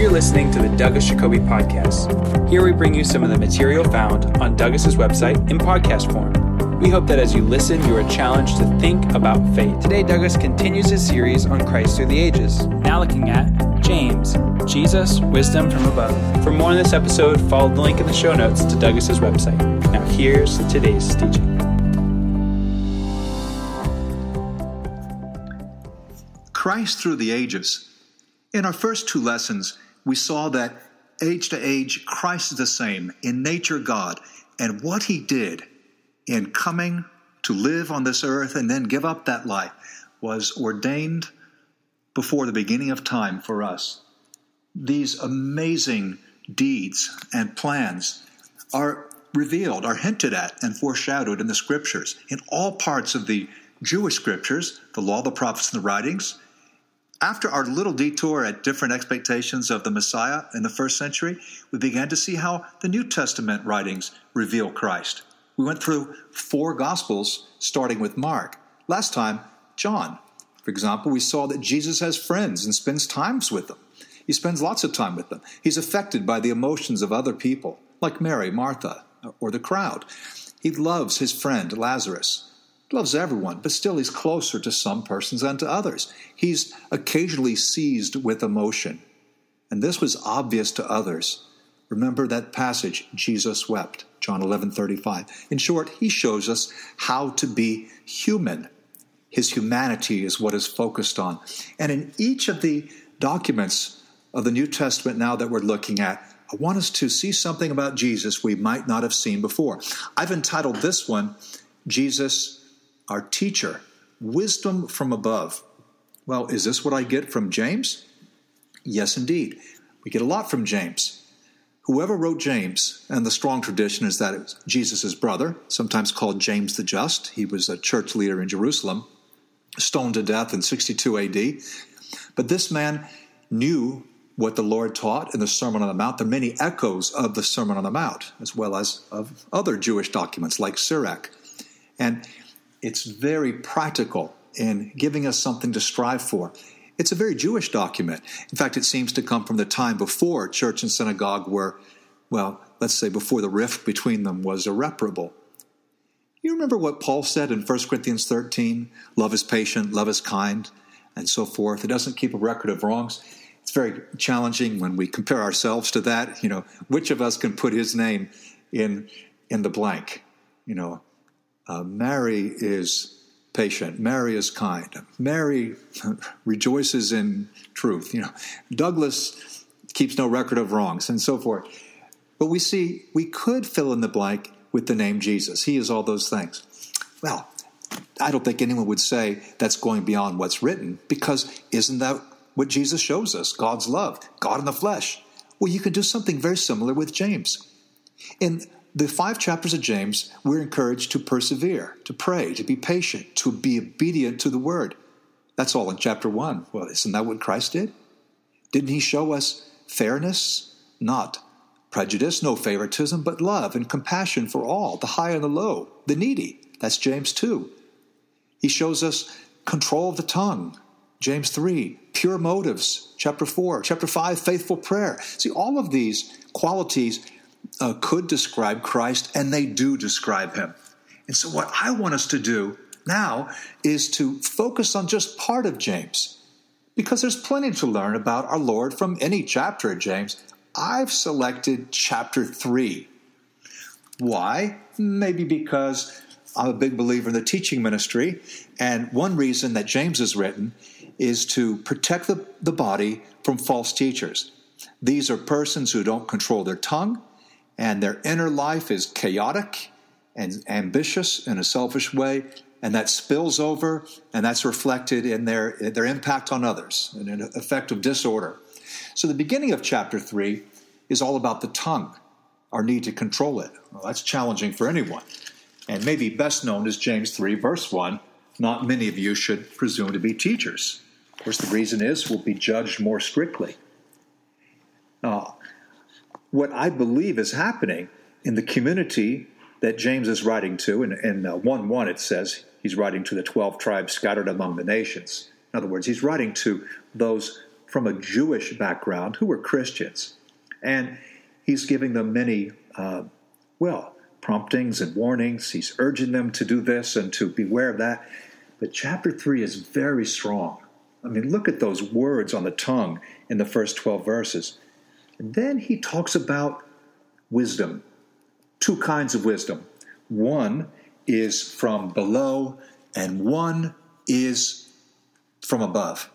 You're listening to the Douglas Jacoby Podcast. Here we bring you some of the material found on Douglas's website in podcast form. We hope that as you listen, you are challenged to think about faith. Today, Douglas continues his series on Christ through the ages, now looking at James, Jesus, Wisdom from Above. For more on this episode, follow the link in the show notes to Douglas's website. Now, here's today's teaching. Christ through the ages. In our first two lessons, we saw that age to age, Christ is the same, in nature, God, and what he did in coming to live on this earth and then give up that life was ordained before the beginning of time for us. These amazing deeds and plans are revealed, are hinted at, and foreshadowed in the scriptures, in all parts of the Jewish scriptures, the law, the prophets, and the writings. After our little detour at different expectations of the Messiah in the first century, we began to see how the New Testament writings reveal Christ. We went through four Gospels, starting with Mark. Last time, John. For example, we saw that Jesus has friends and spends times with them. He spends lots of time with them. He's affected by the emotions of other people, like Mary, Martha, or the crowd. He loves his friend Lazarus. Loves everyone, but still he's closer to some persons than to others. He's occasionally seized with emotion. And this was obvious to others. Remember that passage, Jesus wept. John 11 35. In short, he shows us how to be human. His humanity is what is focused on. And in each of the documents of the New Testament now that we're looking at, I want us to see something about Jesus we might not have seen before. I've entitled this one, Jesus, our teacher, Wisdom from Above. Well, is this what I get from James? Yes, indeed. We get a lot from James. Whoever wrote James, and the strong tradition is that it was Jesus' brother, sometimes called James the Just. He was a church leader in Jerusalem, stoned to death in 62 AD. But this man knew what the Lord taught in the Sermon on the Mount. There are many echoes of the Sermon on the Mount, as well as of other Jewish documents like Sirach. And it's very practical in giving us something to strive for. It's a very Jewish document. In fact, it seems to come from the time before church and synagogue were, well, let's say before the rift between them was irreparable. You remember what Paul said in 1 Corinthians 13? Love is patient, love is kind, and so forth. It doesn't keep a record of wrongs. It's very challenging when we compare ourselves to that. You know, which of us can put his name in in the blank? You know, uh, Mary is patient. Mary is kind. Mary rejoices in truth. You know, Douglas keeps no record of wrongs, and so forth. But we see we could fill in the blank with the name Jesus. He is all those things. Well, I don't think anyone would say that's going beyond what's written because isn't that what Jesus shows us? God's love, God in the flesh. Well, you can do something very similar with James. In the five chapters of James, we're encouraged to persevere, to pray, to be patient, to be obedient to the word. That's all in chapter one. Well, isn't that what Christ did? Didn't he show us fairness, not prejudice, no favoritism, but love and compassion for all, the high and the low, the needy? That's James 2. He shows us control of the tongue, James 3, pure motives, chapter 4, chapter 5, faithful prayer. See, all of these qualities uh, could describe Christ, and they do describe him. And so, what I want us to do now is to focus on just part of James, because there's plenty to learn about our Lord from any chapter of James. I've selected chapter 3. Why? Maybe because I'm a big believer in the teaching ministry, and one reason that James is written is to protect the, the body from false teachers. These are persons who don't control their tongue, and their inner life is chaotic and ambitious in a selfish way, and that spills over and that's reflected in their, their impact on others, and an effect of disorder. So, the beginning of chapter 3 is all about the tongue, our need to control it. Well, that's challenging for anyone, and maybe best known as James 3, verse 1 not many of you should presume to be teachers. Of course, the reason is we'll be judged more strictly. What I believe is happening in the community that James is writing to. In, in uh, 1 1, it says he's writing to the 12 tribes scattered among the nations. In other words, he's writing to those from a Jewish background who were Christians. And he's giving them many, uh, well, promptings and warnings. He's urging them to do this and to beware of that. But chapter 3 is very strong. I mean, look at those words on the tongue in the first 12 verses. And then he talks about wisdom, two kinds of wisdom. One is from below, and one is from above.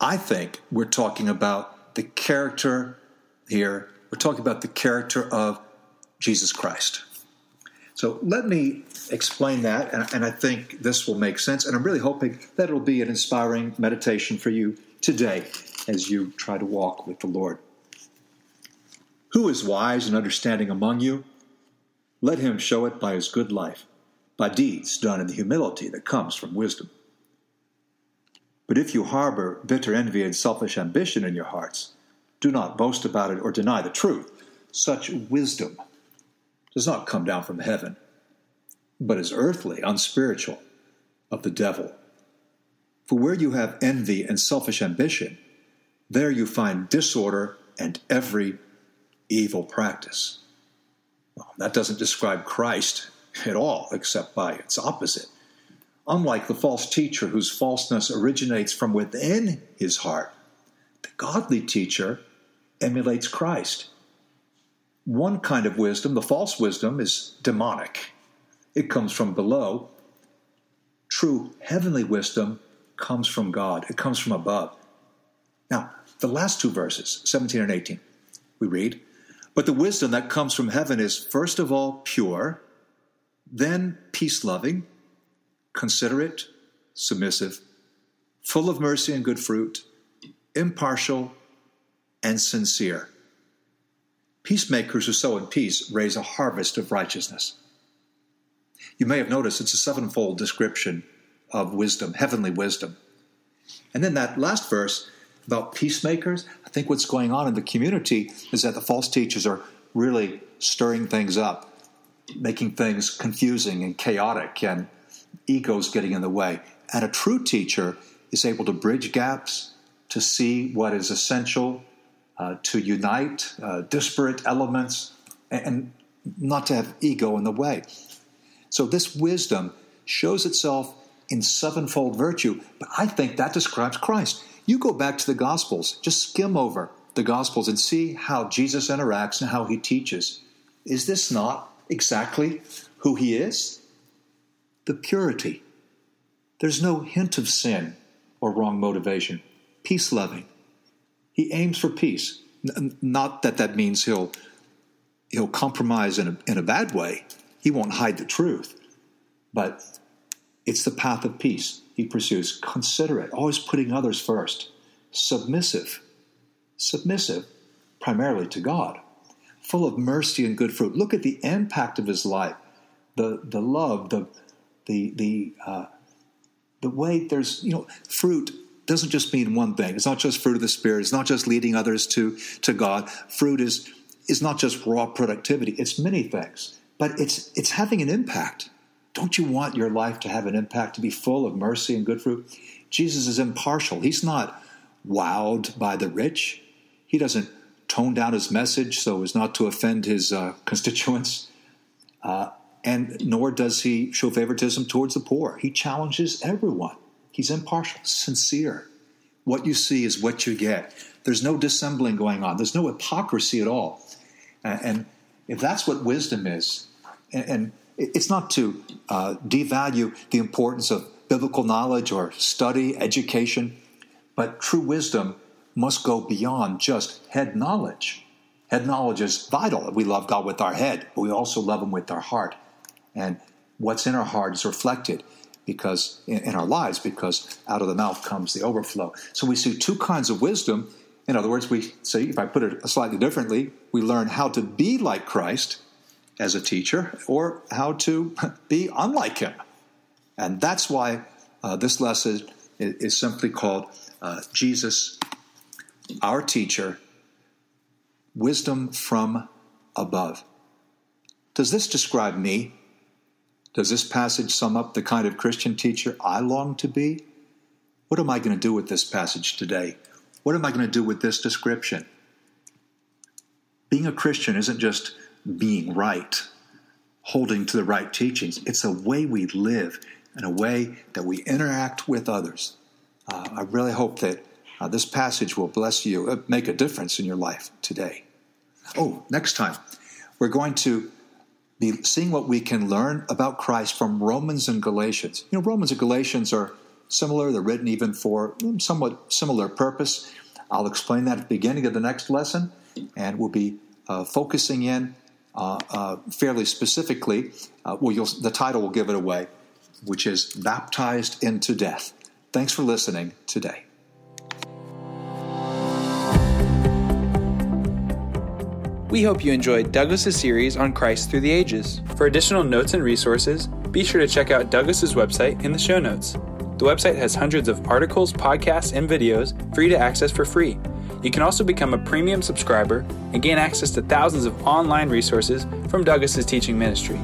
I think we're talking about the character here, we're talking about the character of Jesus Christ. So let me explain that, and, and, I think this will make sense. And I'm really hoping that it'll be an inspiring meditation for you today as you try to walk with the Lord. Who is wise and understanding among you? Let him show it by his good life, by deeds done in the humility that comes from wisdom. But if you harbor bitter envy and selfish ambition in your hearts, do not boast about it or deny the truth. Such wisdom does not come down from heaven, but is earthly, unspiritual, of the devil. For where you have envy and selfish ambition, there you find disorder and every evil practice. Well, that doesn't describe Christ at all, except by its opposite. Unlike the false teacher whose falseness originates from within his heart, the godly teacher emulates Christ. One kind of wisdom, the false wisdom, is demonic. It comes from below. True heavenly wisdom comes from God, it comes from above. Now, the last two verses, 17 and 18, we read, But the wisdom that comes from heaven is first of all pure, then peace loving, considerate, submissive, full of mercy and good fruit, impartial, and sincere. Peacemakers who sow in peace raise a harvest of righteousness. You may have noticed it's a sevenfold description of wisdom, heavenly wisdom. And then that last verse about peacemakers, I think what's going on in the community is that the false teachers are really stirring things up, making things confusing and chaotic, and egos getting in the way. And a true teacher is able to bridge gaps, to see what is essential uh, to unite uh, disparate elements and, and not to have ego in the way. So this wisdom shows itself in sevenfold virtue, but I think that describes Christ. You go back to the Gospels, just skim over the Gospels and see how Jesus interacts and how he teaches. Is this not exactly who he is? The purity. There's no hint of sin or wrong motivation. Peace loving, he aims for peace. Not that that means he'll he'll compromise in a, in a bad way. He won't hide the truth, but it's the path of peace he pursues. Considerate, always putting others first. Submissive, submissive primarily to God. Full of mercy and good fruit. Look at the impact of his life, the the love, the the the uh, the way there's you know fruit doesn't just mean one thing. It's not just fruit of the Spirit. It's not just leading others to, to God. Fruit is, is not just raw productivity. It's many things, but it's, it's having an impact. Don't you want your life to have an impact, to be full of mercy and good fruit? Jesus is impartial. He's not wowed by the rich. He doesn't tone down his message so as not to offend his uh, constituents. Uh, and nor does he show favoritism towards the poor. He challenges everyone. He's impartial, sincere. What you see is what you get. There's no dissembling going on, there's no hypocrisy at all. And if that's what wisdom is, and it's not to uh, devalue the importance of biblical knowledge or study, education, but true wisdom must go beyond just head knowledge. Head knowledge is vital. We love God with our head, but we also love Him with our heart. And what's in our heart is reflected because in, in our lives because out of the mouth comes the overflow. So we see two kinds of wisdom. In other words, we say, if I put it slightly differently, we learn how to be like Christ as a teacher or how to be unlike him. And that's why uh, this lesson is simply called uh, Jesus, our teacher, wisdom from above. Does this describe me? Does this passage sum up the kind of Christian teacher I long to be? What am I going to do with this passage today? What am I going to do with this description? Being a Christian isn't just being right, holding to the right teachings. It's a way we live and a way that we interact with others. Uh, I really hope that uh, this passage will bless you, uh, make a difference in your life today. Oh, next time, we're going to be seeing what we can learn about Christ from Romans and Galatians. You know, Romans and Galatians are similar, they're written even for somewhat similar purpose. I'll explain that at the beginning of the next lesson, and we'll be uh, focusing in fairly specifically. Uh, well, the title will give it away, which is Baptized into Death. Thanks for listening today. We hope you enjoyed Douglas's series on Christ through the ages. For additional notes and resources, be sure to check out Douglas's website in the show notes. The website has hundreds of articles, podcasts, and videos for you to access for free. You can also become a premium subscriber and gain access to thousands of online resources from Douglas's teaching ministry.